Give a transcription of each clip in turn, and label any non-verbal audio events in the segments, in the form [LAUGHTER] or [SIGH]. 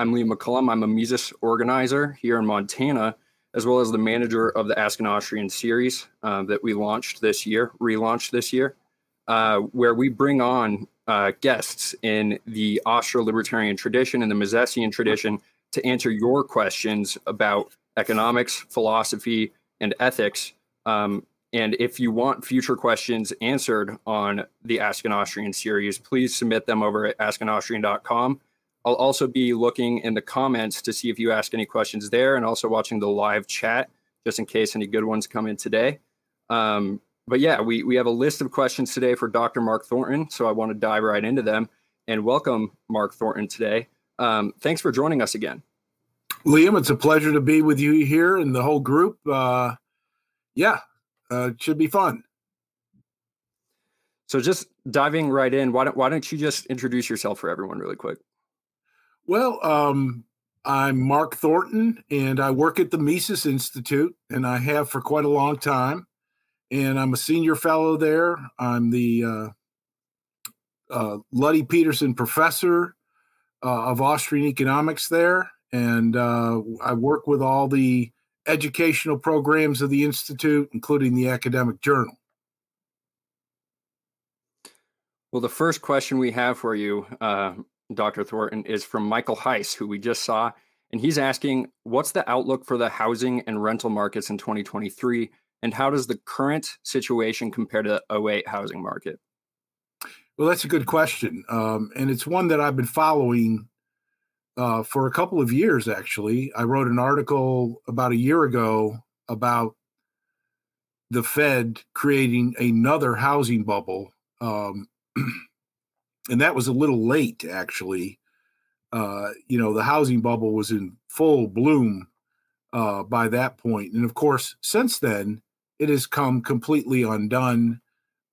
I'm Liam McCullum. I'm a Mises organizer here in Montana, as well as the manager of the Ask an Austrian series uh, that we launched this year, relaunched this year, uh, where we bring on uh, guests in the Austro-libertarian tradition and the Misesian tradition to answer your questions about economics, philosophy, and ethics. Um, and if you want future questions answered on the Ask an Austrian series, please submit them over at askanaustrian.com. I'll also be looking in the comments to see if you ask any questions there and also watching the live chat just in case any good ones come in today. Um, but yeah, we, we have a list of questions today for Dr. Mark Thornton. So I want to dive right into them and welcome Mark Thornton today. Um, thanks for joining us again. Liam, it's a pleasure to be with you here and the whole group. Uh, yeah, uh, it should be fun. So just diving right in, why don't, why don't you just introduce yourself for everyone really quick? Well, um, I'm Mark Thornton, and I work at the Mises Institute, and I have for quite a long time. And I'm a senior fellow there. I'm the uh, uh, Luddy Peterson Professor uh, of Austrian Economics there, and uh, I work with all the educational programs of the Institute, including the Academic Journal. Well, the first question we have for you, uh, Dr. Thornton, is from Michael Heiss, who we just saw. And he's asking, what's the outlook for the housing and rental markets in 2023? And how does the current situation compare to the 08 housing market? Well, that's a good question. Um, and it's one that I've been following uh, for a couple of years, actually. I wrote an article about a year ago about the Fed creating another housing bubble. Um, [CLEARS THROAT] and that was a little late actually. Uh, you know the housing bubble was in full bloom uh, by that point and of course since then it has come completely undone.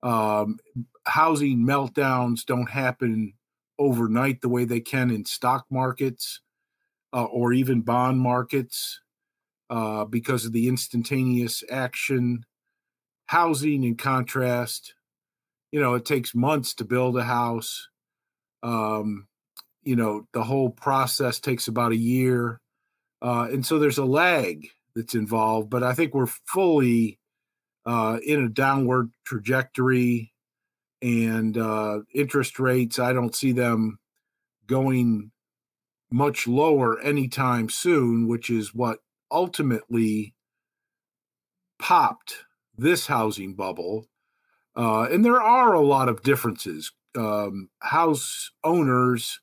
Um, housing meltdowns don't happen overnight the way they can in stock markets uh, or even bond markets uh, because of the instantaneous action. Housing in contrast you know, it takes months to build a house. Um, you know, the whole process takes about a year. Uh, and so there's a lag that's involved, but I think we're fully uh, in a downward trajectory and uh, interest rates, I don't see them going much lower anytime soon, which is what ultimately popped this housing bubble uh, and there are a lot of differences. Um, house owners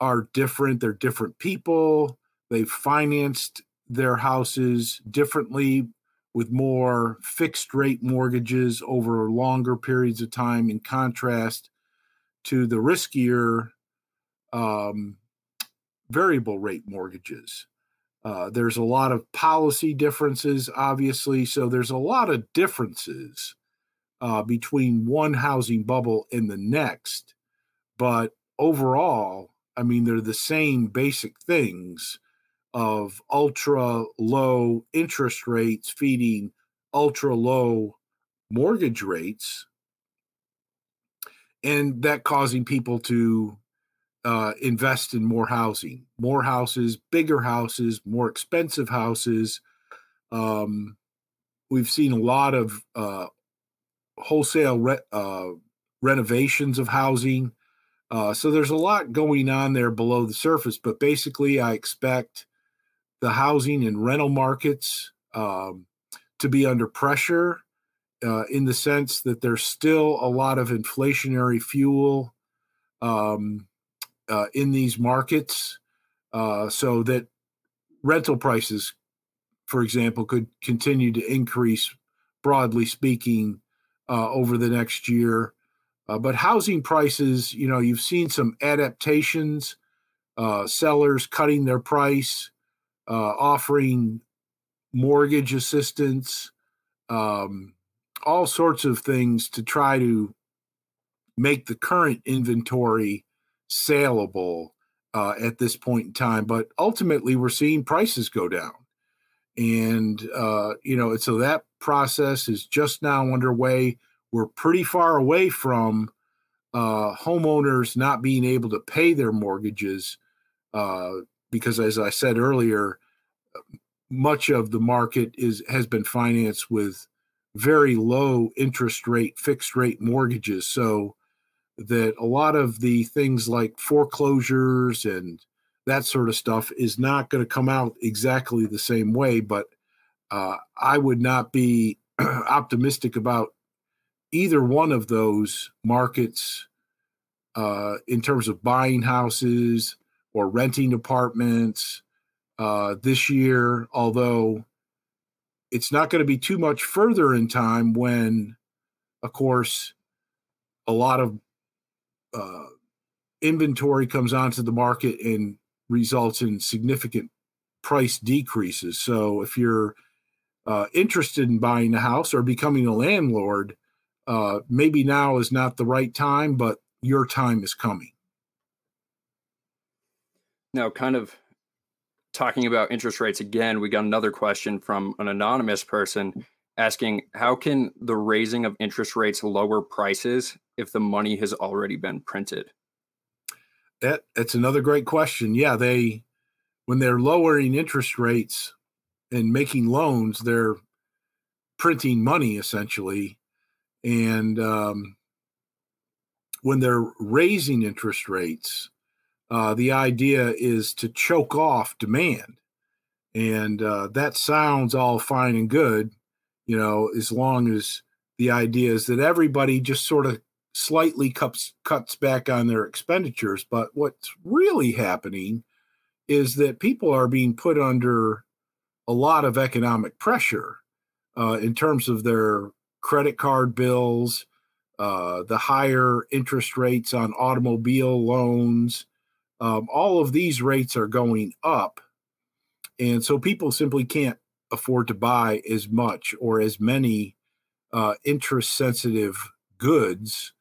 are different, they're different people. They've financed their houses differently with more fixed rate mortgages over longer periods of time, in contrast to the riskier um, variable rate mortgages. Uh, there's a lot of policy differences, obviously. So there's a lot of differences uh, between one housing bubble and the next. But overall, I mean, they're the same basic things of ultra low interest rates feeding ultra low mortgage rates, and that causing people to uh, invest in more housing, more houses, bigger houses, more expensive houses. Um, we've seen a lot of uh, wholesale re- uh, renovations of housing. Uh, so there's a lot going on there below the surface, but basically, I expect the housing and rental markets um, to be under pressure uh, in the sense that there's still a lot of inflationary fuel um, uh, in these markets, uh, so that rental prices, for example, could continue to increase, broadly speaking, uh, over the next year. Uh, but housing prices, you know, you've seen some adaptations, uh, sellers cutting their price, uh, offering mortgage assistance, um, all sorts of things to try to make the current inventory saleable uh, at this point in time. But ultimately, we're seeing prices go down. And, uh, you know, so that process is just now underway. We're pretty far away from uh, homeowners not being able to pay their mortgages uh, because as I said earlier, much of the market is has been financed with very low interest rate fixed rate mortgages so that a lot of the things like foreclosures and that sort of stuff is not going to come out exactly the same way but uh, i would not be [CLEARS THROAT] optimistic about either one of those markets uh, in terms of buying houses or renting apartments uh, this year, although it's not going to be too much further in time when, of course, a lot of uh, inventory comes onto the market and results in significant price decreases. So if you're uh, interested in buying a house or becoming a landlord, uh, maybe now is not the right time, but your time is coming. Now, kind of talking about interest rates again, we got another question from an anonymous person asking how can the raising of interest rates lower prices if the money has already been printed? That that's another great question. Yeah, they when they're lowering interest rates and making loans, they're printing money essentially, and um, when they're raising interest rates, uh, the idea is to choke off demand. And uh, that sounds all fine and good, you know, as long as the idea is that everybody just sort of slightly cuts, cuts back on their expenditures. But what's really happening is that people are being put under a lot of economic pressure uh, in terms of their credit card bills, uh, the higher interest rates on automobile loans, um, all of these rates are going up. And so people simply can't afford to buy as much or as many uh, interest sensitive goods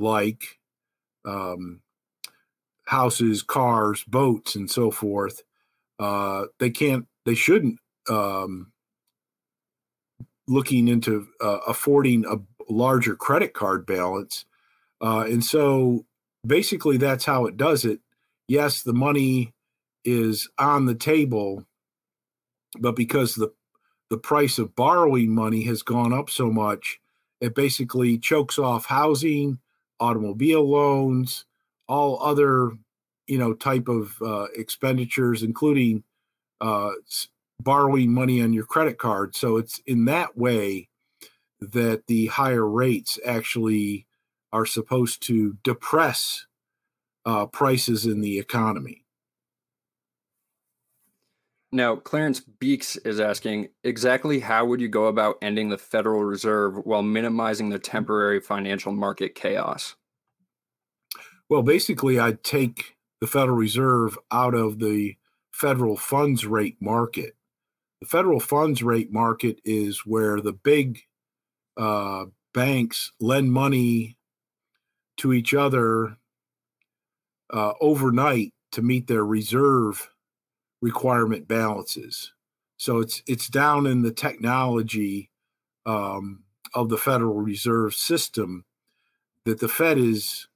like um, houses, cars, boats, and so forth. Uh, they can't, they shouldn't, um, looking into uh, affording a larger credit card balance. Uh, and so basically, that's how it does it yes, the money is on the table, but because the the price of borrowing money has gone up so much, it basically chokes off housing, automobile loans, all other you know type of uh, expenditures, including uh, borrowing money on your credit card. So it's in that way that the higher rates actually are supposed to depress uh, prices in the economy. Now, Clarence Beeks is asking exactly how would you go about ending the Federal Reserve while minimizing the temporary financial market chaos? Well, basically, I'd take the Federal Reserve out of the federal funds rate market. The federal funds rate market is where the big uh, banks lend money to each other uh, overnight to meet their reserve requirement balances. So it's it's down in the technology um, of the Federal Reserve System that the Fed is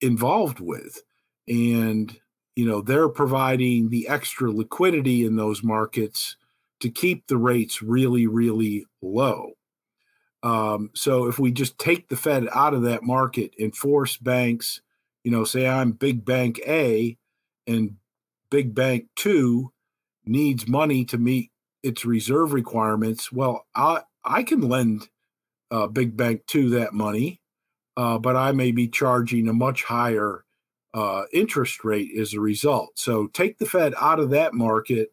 involved with, and you know they're providing the extra liquidity in those markets to keep the rates really really low. Um, so if we just take the Fed out of that market and force banks you know, say I'm big bank A and big bank 2 needs money to meet its reserve requirements, well, I I can lend uh, big bank 2 that money, uh, but I may be charging a much higher uh, interest rate as a result. So take the Fed out of that market.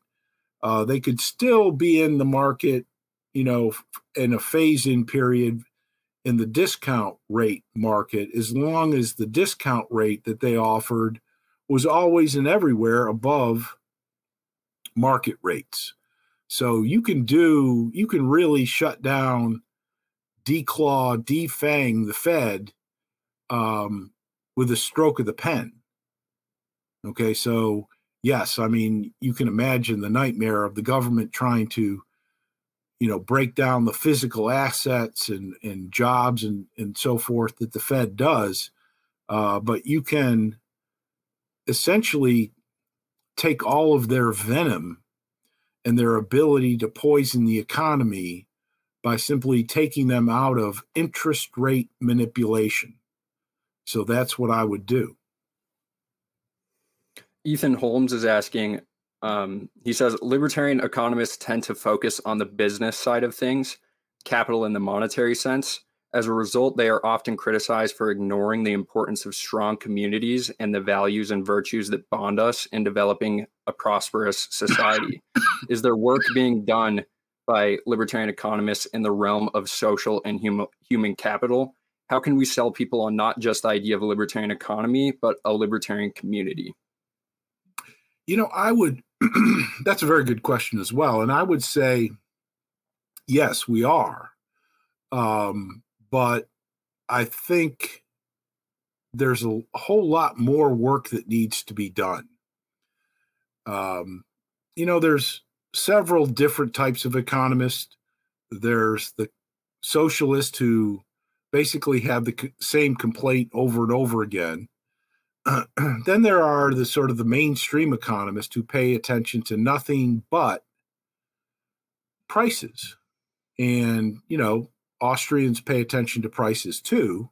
Uh, they could still be in the market, you know, in a phase in period in the discount rate market as long as the discount rate that they offered was always and everywhere above market rates. So you can do, you can really shut down, declaw, defang the Fed um, with a stroke of the pen. Okay, so yes, I mean, you can imagine the nightmare of the government trying to you know break down the physical assets and and jobs and and so forth that the Fed does, uh, but you can essentially take all of their venom and their ability to poison the economy by simply taking them out of interest rate manipulation. So that's what I would do. Ethan Holmes is asking, um, he says, libertarian economists tend to focus on the business side of things, capital in the monetary sense. As a result, they are often criticized for ignoring the importance of strong communities and the values and virtues that bond us in developing a prosperous society. [LAUGHS] Is there work being done by libertarian economists in the realm of social and hum- human capital? How can we sell people on not just the idea of a libertarian economy, but a libertarian community? You know, I would, [CLEARS THROAT] that's a very good question as well. And I would say, yes, we are. Um, but I think there's a whole lot more work that needs to be done. Um, you know, there's several different types of economists. There's the socialists who basically have the same complaint over and over again. [CLEARS THROAT] then there are the sort of the mainstream economists who pay attention to nothing but prices. And, you know, Austrians pay attention to prices too.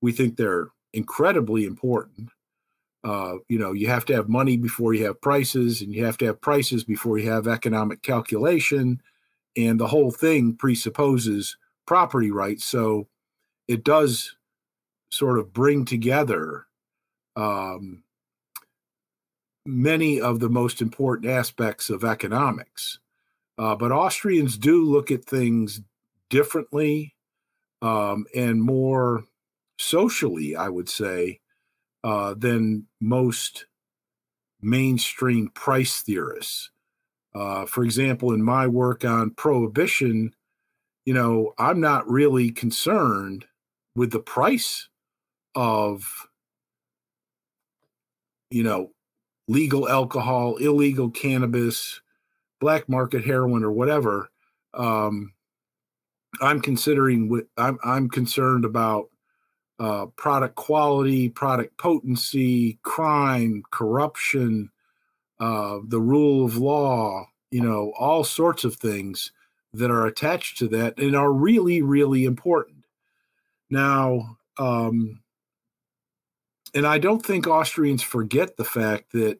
We think they're incredibly important. Uh, you know, you have to have money before you have prices, and you have to have prices before you have economic calculation. And the whole thing presupposes property rights. So it does sort of bring together um, many of the most important aspects of economics. Uh, but Austrians do look at things differently um, and more socially, I would say, uh, than most mainstream price theorists. Uh, for example, in my work on prohibition, you know, I'm not really concerned with the price of, you know, legal alcohol, illegal cannabis, black market heroin, or whatever. Um, I'm considering I'm I'm concerned about uh, product quality, product potency, crime, corruption, uh, the rule of law, you know, all sorts of things that are attached to that and are really, really important. Now, um, and I don't think Austrians forget the fact that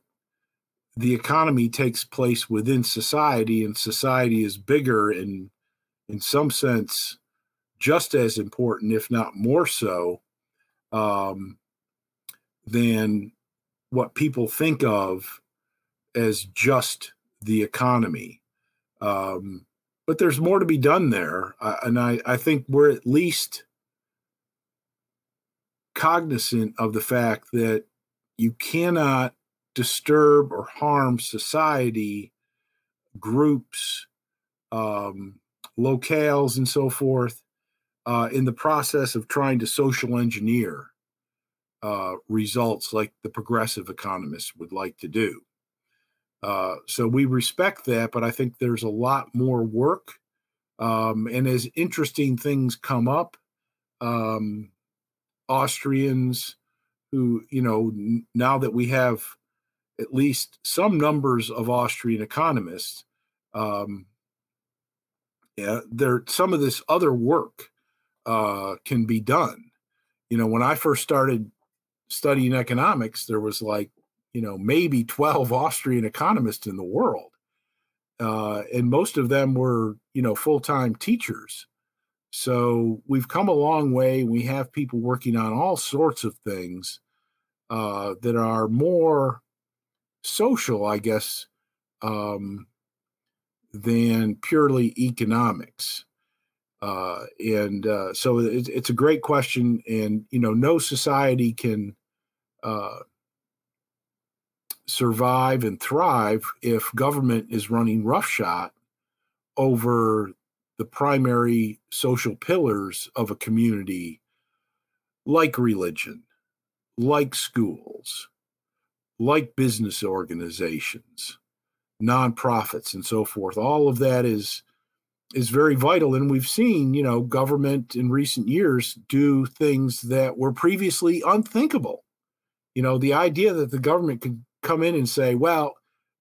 the economy takes place within society and society is bigger and in some sense just as important, if not more so, um, than what people think of as just the economy. Um, but there's more to be done there. Uh, and I, I think we're at least cognizant of the fact that you cannot disturb or harm society, groups, um, locales and so forth uh, in the process of trying to social engineer uh, results like the progressive economists would like to do. Uh, so we respect that, but I think there's a lot more work. Um, and as interesting things come up, um, Austrians who, you know, n- now that we have at least some numbers of Austrian economists, um, yeah, there some of this other work uh, can be done. You know, when I first started studying economics, there was like, you know, maybe 12 [LAUGHS] Austrian economists in the world. Uh, and most of them were, you know, full time teachers. So we've come a long way. We have people working on all sorts of things uh, that are more social, I guess, um, than purely economics. Uh, and uh, so it, it's a great question. And, you know, no society can uh, survive and thrive if government is running roughshod over the primary social pillars of a community, like religion, like schools, like business organizations nonprofits and so forth. All of that is is very vital and we've seen you know government in recent years do things that were previously unthinkable you know the idea that the government could come in and say well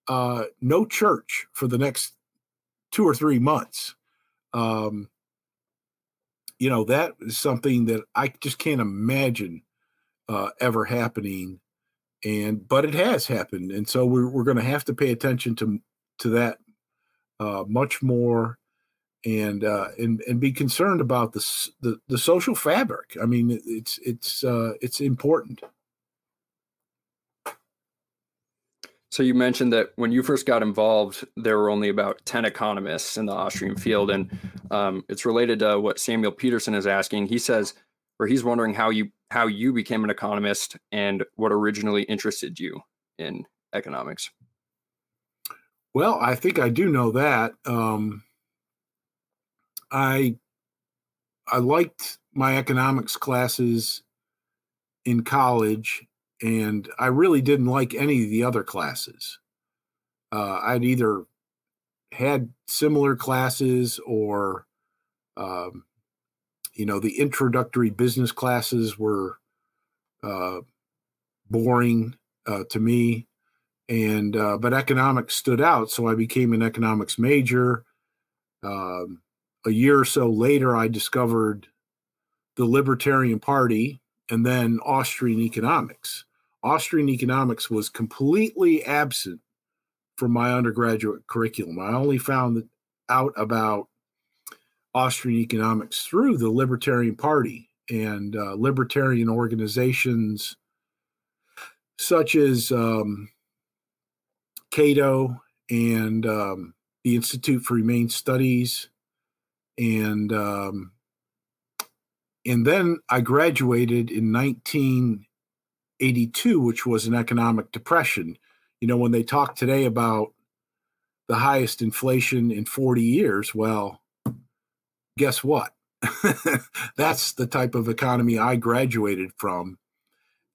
uh, no church for the next two or three months. Um, you know, that is something that I just can't imagine uh, ever happening. And but it has happened, and so we're we're going to have to pay attention to to that uh, much more, and uh, and and be concerned about the the, the social fabric. I mean, it's it's uh, it's important. So you mentioned that when you first got involved, there were only about 10 economists in the Austrian field. And um, it's related to what Samuel Peterson is asking. He says, or he's wondering how you how you became an economist and what originally interested you in economics. Well, I think I do know that. Um, I I liked my economics classes in college and I really didn't like any of the other classes. Uh, I'd either had similar classes or, um, you know, the introductory business classes were uh, boring uh, to me, and uh, but economics stood out, so I became an economics major. Um, a year or so later, I discovered the Libertarian Party, and then Austrian economics. Austrian economics was completely absent from my undergraduate curriculum. I only found out about Austrian economics through the Libertarian Party and uh, libertarian organizations such as um, Cato and um, the Institute for Humane Studies and um, and then I graduated in 1982, which was an economic depression. You know, when they talk today about the highest inflation in 40 years, well, guess what? [LAUGHS] That's the type of economy I graduated from.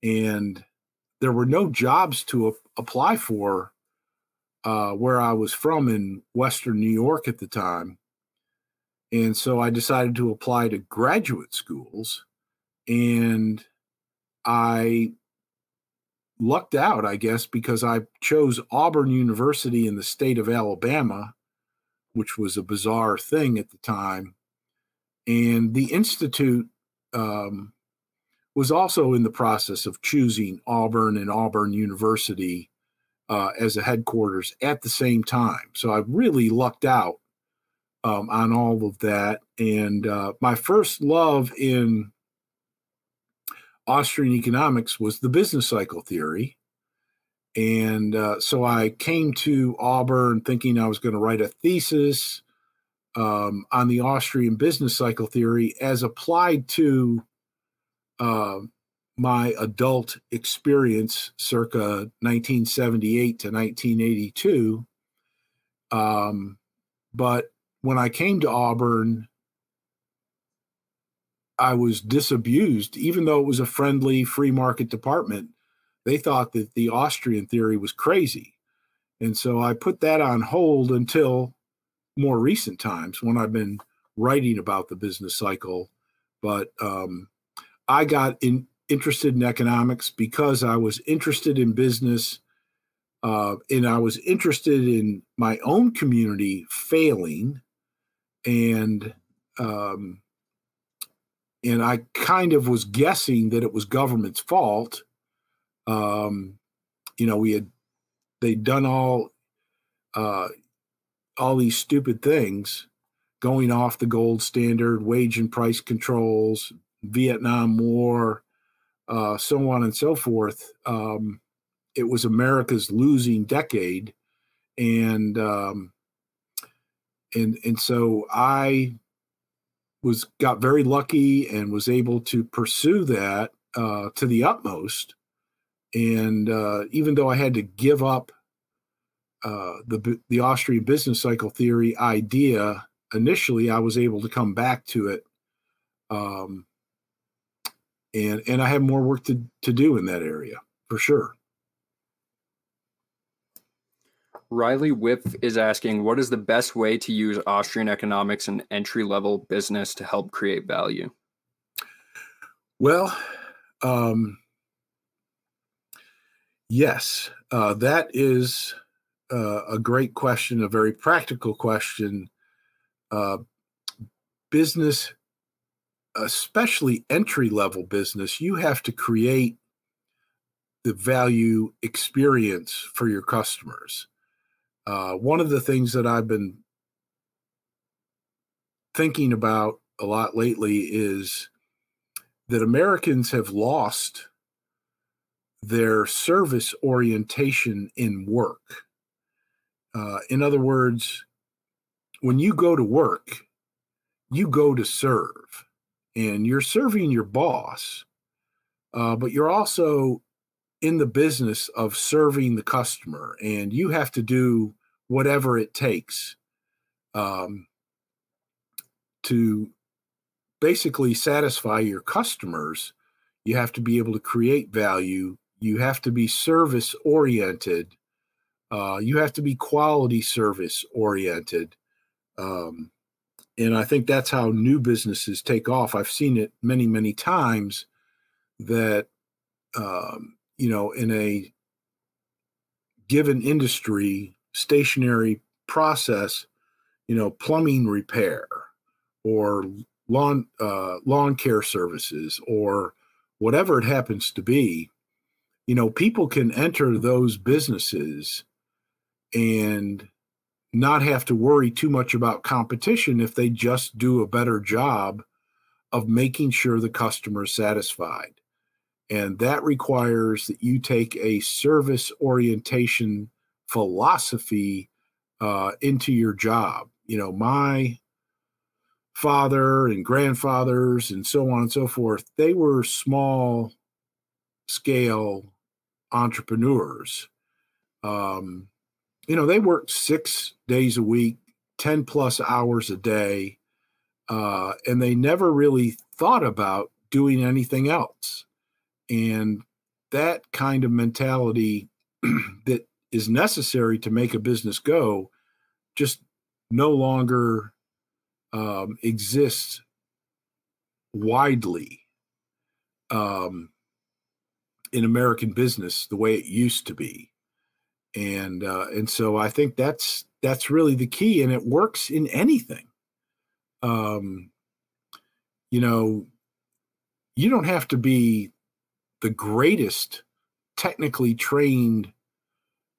And there were no jobs to apply for uh, where I was from in Western New York at the time. And so I decided to apply to graduate schools and I lucked out, I guess, because I chose Auburn University in the state of Alabama, which was a bizarre thing at the time. And the Institute um, was also in the process of choosing Auburn and Auburn University uh, as a headquarters at the same time. So I really lucked out um, on all of that. And uh, my first love in Austrian economics was the business cycle theory. And uh, so I came to Auburn thinking I was going to write a thesis um, on the Austrian business cycle theory as applied to uh, my adult experience circa 1978 to 1982. Um, but when I came to Auburn, I was disabused, even though it was a friendly free market department. They thought that the Austrian theory was crazy. And so I put that on hold until more recent times when I've been writing about the business cycle. But um, I got in, interested in economics because I was interested in business uh, and I was interested in my own community failing and um, and I kind of was guessing that it was government's fault. Um, you know, we had they'd done all uh, all these stupid things, going off the gold standard, wage and price controls, Vietnam War, uh, so on and so forth. Um, it was America's losing decade, and um, and and so I was got very lucky and was able to pursue that uh, to the utmost. And uh, even though I had to give up uh, the the Austrian business cycle theory idea initially, I was able to come back to it. Um, and and I have more work to to do in that area for sure. Riley Whip is asking, what is the best way to use Austrian economics and entry level business to help create value? Well, um, yes, uh, that is uh, a great question, a very practical question. Uh, business, especially entry level business, you have to create the value experience for your customers. Uh, one of the things that I've been thinking about a lot lately is that Americans have lost their service orientation in work. Uh, in other words, when you go to work, you go to serve and you're serving your boss, uh, but you're also in the business of serving the customer and you have to do whatever it takes um, to basically satisfy your customers you have to be able to create value you have to be service oriented uh, you have to be quality service oriented um, and i think that's how new businesses take off. I've seen it many many times that um, you know in a given industry stationary process you know plumbing repair or lawn uh, lawn care services or whatever it happens to be you know people can enter those businesses and not have to worry too much about competition if they just do a better job of making sure the customer is satisfied and that requires that you take a service orientation philosophy uh, into your job you know my father and grandfathers and so on and so forth, they were small scale entrepreneurs. Um, you know, they worked six days a week, 10 plus hours a day, uh, and they never really thought about doing anything else. And that kind of mentality [CLEARS THROAT] that is necessary to make a business go just no longer um, exists widely um, in American business the way it used to be, and uh, and so I think that's that's really the key, and it works in anything. Um, you know, you don't have to be the greatest technically trained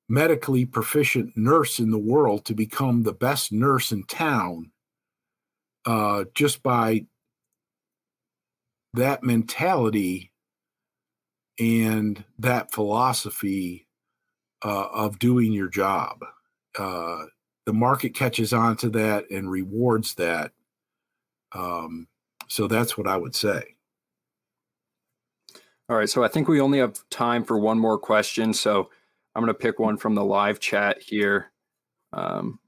medically proficient nurse in the world to become the best nurse in town uh, just by that mentality and that philosophy uh, of doing your job. Uh, the market catches on to that and rewards that. Um, so that's what I would say. All right. So I think we only have time for one more question. So I'm going to pick one from the live chat here. Um,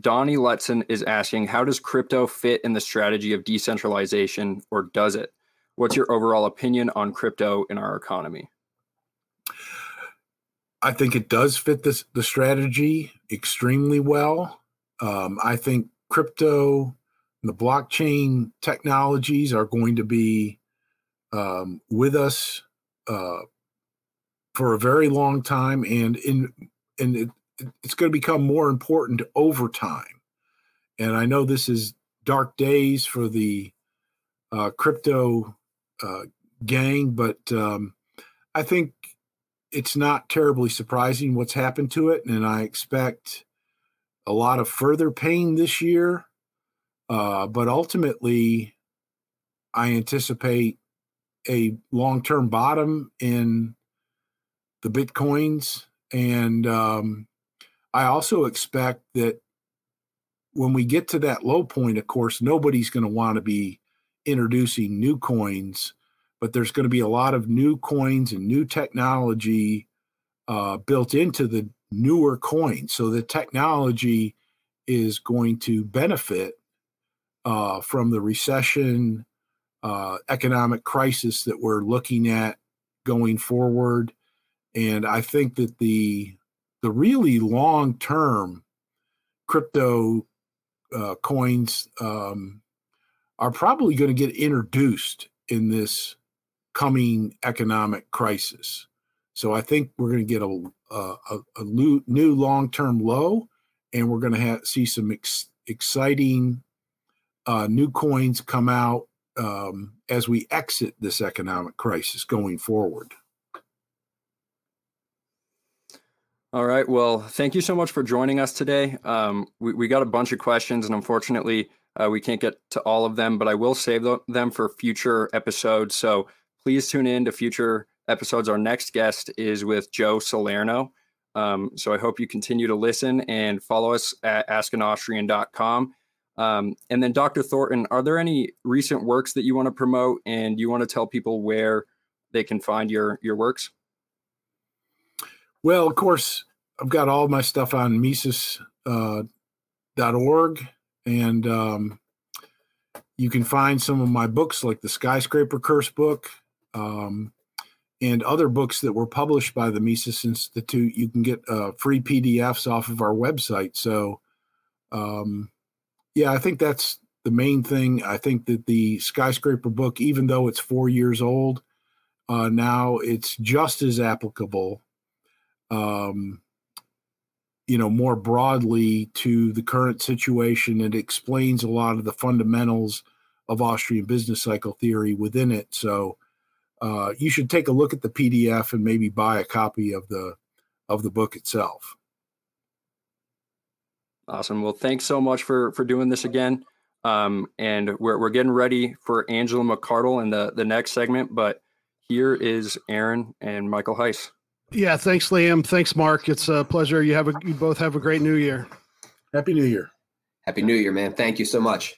Donnie Letson is asking, how does crypto fit in the strategy of decentralization, or does it? What's your overall opinion on crypto in our economy? I think it does fit this the strategy extremely well. Um, I think crypto and the blockchain technologies are going to be um, with us uh, for a very long time, and in and it, it's going to become more important over time. And I know this is dark days for the uh, crypto uh, gang, but um, I think it's not terribly surprising what's happened to it. And I expect a lot of further pain this year. Uh, but ultimately, I anticipate a long term bottom in the Bitcoins. And um, I also expect that when we get to that low point, of course, nobody's going to want to be introducing new coins, but there's going to be a lot of new coins and new technology uh, built into the newer coins. So the technology is going to benefit uh, from the recession, uh, economic crisis that we're looking at going forward. And I think that the the really long term crypto uh, coins um, are probably going to get introduced in this coming economic crisis. So I think we're going to get a, a, a new, long term low, and we're going to have, see some ex- exciting uh, new coins come out um, as we exit this economic crisis going forward. All right. Well, thank you so much for joining us today. Um, we, we got a bunch of questions, and unfortunately, uh, we can't get to all of them, but I will save them for future episodes. So please tune in to future episodes. Our next guest is with Joe Salerno. Um, so I hope you continue to listen and follow us at askanaustrian.com. Um, and then, Dr. Thornton, are there any recent works that you want to promote and you want to tell people where they can find your your works? Well, of course, I've got all my stuff on Mises.org, uh, and um, you can find some of my books, like the Skyscraper Curse book, um, and other books that were published by the Mises Institute. You can get uh, free PDFs off of our website. So, um, yeah, I think that's the main thing. I think that the Skyscraper book, even though it's four years old, uh, now it's just as applicable um, you know, more broadly to the current situation. It explains a lot of the fundamentals of Austrian business cycle theory within it. So uh, you should take a look at the PDF and maybe buy a copy of the of the book itself. Awesome. Well, thanks so much for for doing this again. Um, and we're we're getting ready for Angela McArdle in the the next segment, but here is Aaron and Michael Heiss. Yeah, thanks, Liam. Thanks, Mark. It's a pleasure. You have a you both have a great new year. Happy New Year. Happy New Year, man. Thank you so much.